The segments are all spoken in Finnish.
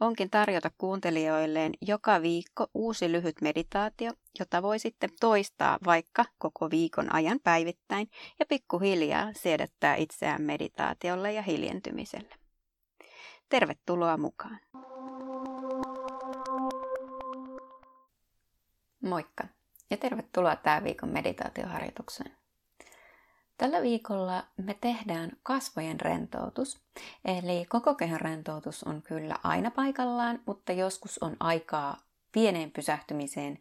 onkin tarjota kuuntelijoilleen joka viikko uusi lyhyt meditaatio, jota voi sitten toistaa vaikka koko viikon ajan päivittäin ja pikkuhiljaa siedättää itseään meditaatiolle ja hiljentymiselle. Tervetuloa mukaan! Moikka ja tervetuloa tämän viikon meditaatioharjoitukseen. Tällä viikolla me tehdään kasvojen rentoutus. Eli koko kehon rentoutus on kyllä aina paikallaan, mutta joskus on aikaa pieneen pysähtymiseen,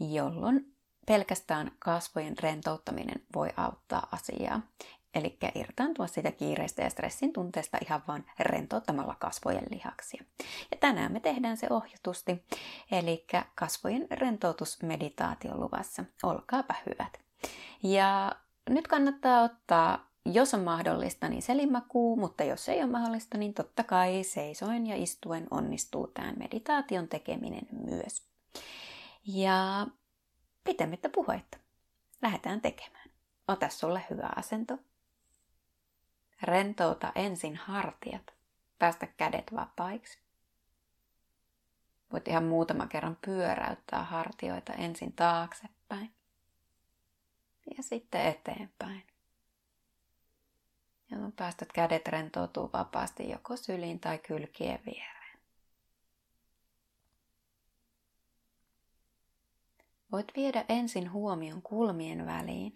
jolloin pelkästään kasvojen rentouttaminen voi auttaa asiaa. Eli irtaantua sitä kiireistä ja stressin tunteesta ihan vaan rentouttamalla kasvojen lihaksia. Ja tänään me tehdään se ohjatusti, eli kasvojen rentoutusmeditaatio luvassa. Olkaapa hyvät. Ja nyt kannattaa ottaa, jos on mahdollista, niin selimakuu, mutta jos ei ole mahdollista, niin totta kai seisoin ja istuen onnistuu tämän meditaation tekeminen myös. Ja pitemmittä puheitta, lähdetään tekemään. Ota sulle hyvä asento. Rentouta ensin hartiat. Päästä kädet vapaiksi. Voit ihan muutama kerran pyöräyttää hartioita ensin taaksepäin sitten eteenpäin. Ja päästät kädet rentoutuu vapaasti joko syliin tai kylkien viereen. Voit viedä ensin huomion kulmien väliin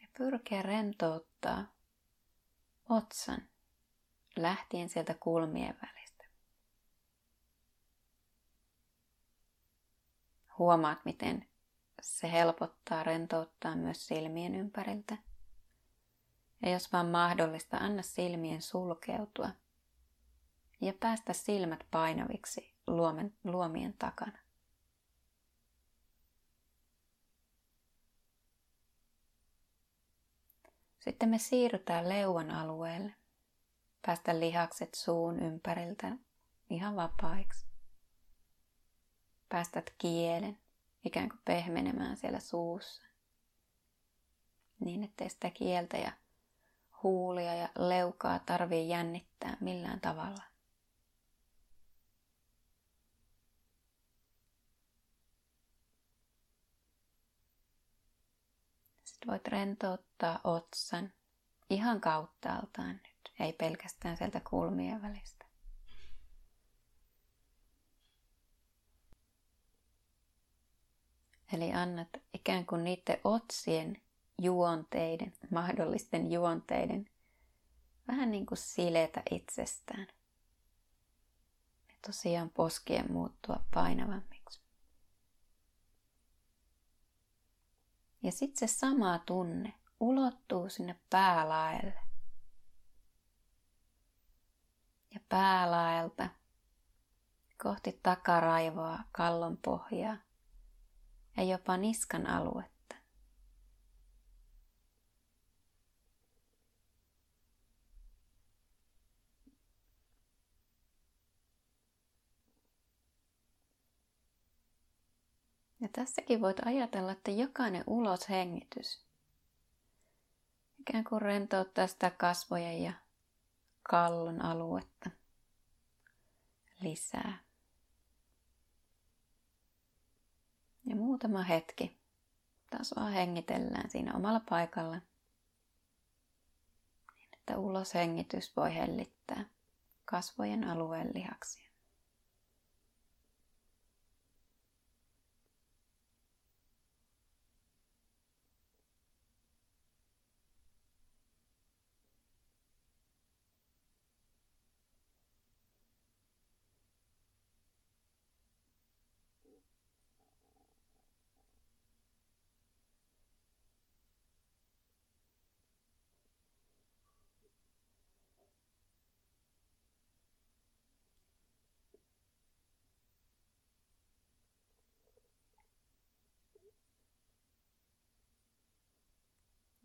ja pyrkiä rentouttaa otsan lähtien sieltä kulmien välistä. Huomaat, miten se helpottaa, rentouttaa myös silmien ympäriltä. Ja jos vaan mahdollista, anna silmien sulkeutua ja päästä silmät painaviksi luomen, luomien takana. Sitten me siirrytään leuan alueelle. Päästä lihakset suun ympäriltä ihan vapaiksi. Päästät kielen ikään kuin pehmenemään siellä suussa. Niin, ettei sitä kieltä ja huulia ja leukaa tarvii jännittää millään tavalla. Sitten voit rentouttaa otsan ihan kauttaaltaan nyt, ei pelkästään sieltä kulmien välistä. Eli annat ikään kuin niiden otsien juonteiden, mahdollisten juonteiden, vähän niin kuin siletä itsestään. Ja tosiaan poskien muuttua painavammiksi. Ja sitten se sama tunne ulottuu sinne päälaelle. Ja päälaelta kohti takaraivoa, kallon pohjaa ja jopa niskan aluetta. Ja tässäkin voit ajatella, että jokainen uloshengitys ikään kuin rentouttaa sitä kasvojen ja kallon aluetta lisää. Ja muutama hetki taas vaan hengitellään siinä omalla paikalla. Niin, että uloshengitys voi hellittää kasvojen alueen lihaksia.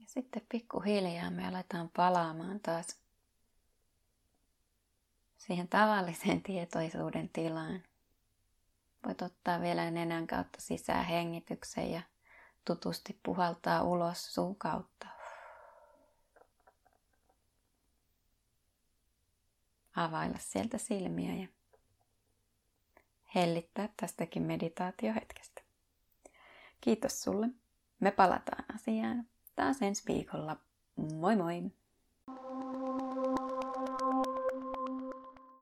Ja sitten pikkuhiljaa me aletaan palaamaan taas siihen tavalliseen tietoisuuden tilaan. Voit ottaa vielä nenän kautta sisään hengityksen ja tutusti puhaltaa ulos suun kautta. Availla sieltä silmiä ja hellittää tästäkin meditaatiohetkestä. Kiitos sulle. Me palataan asiaan taas ensi viikolla. Moi moi!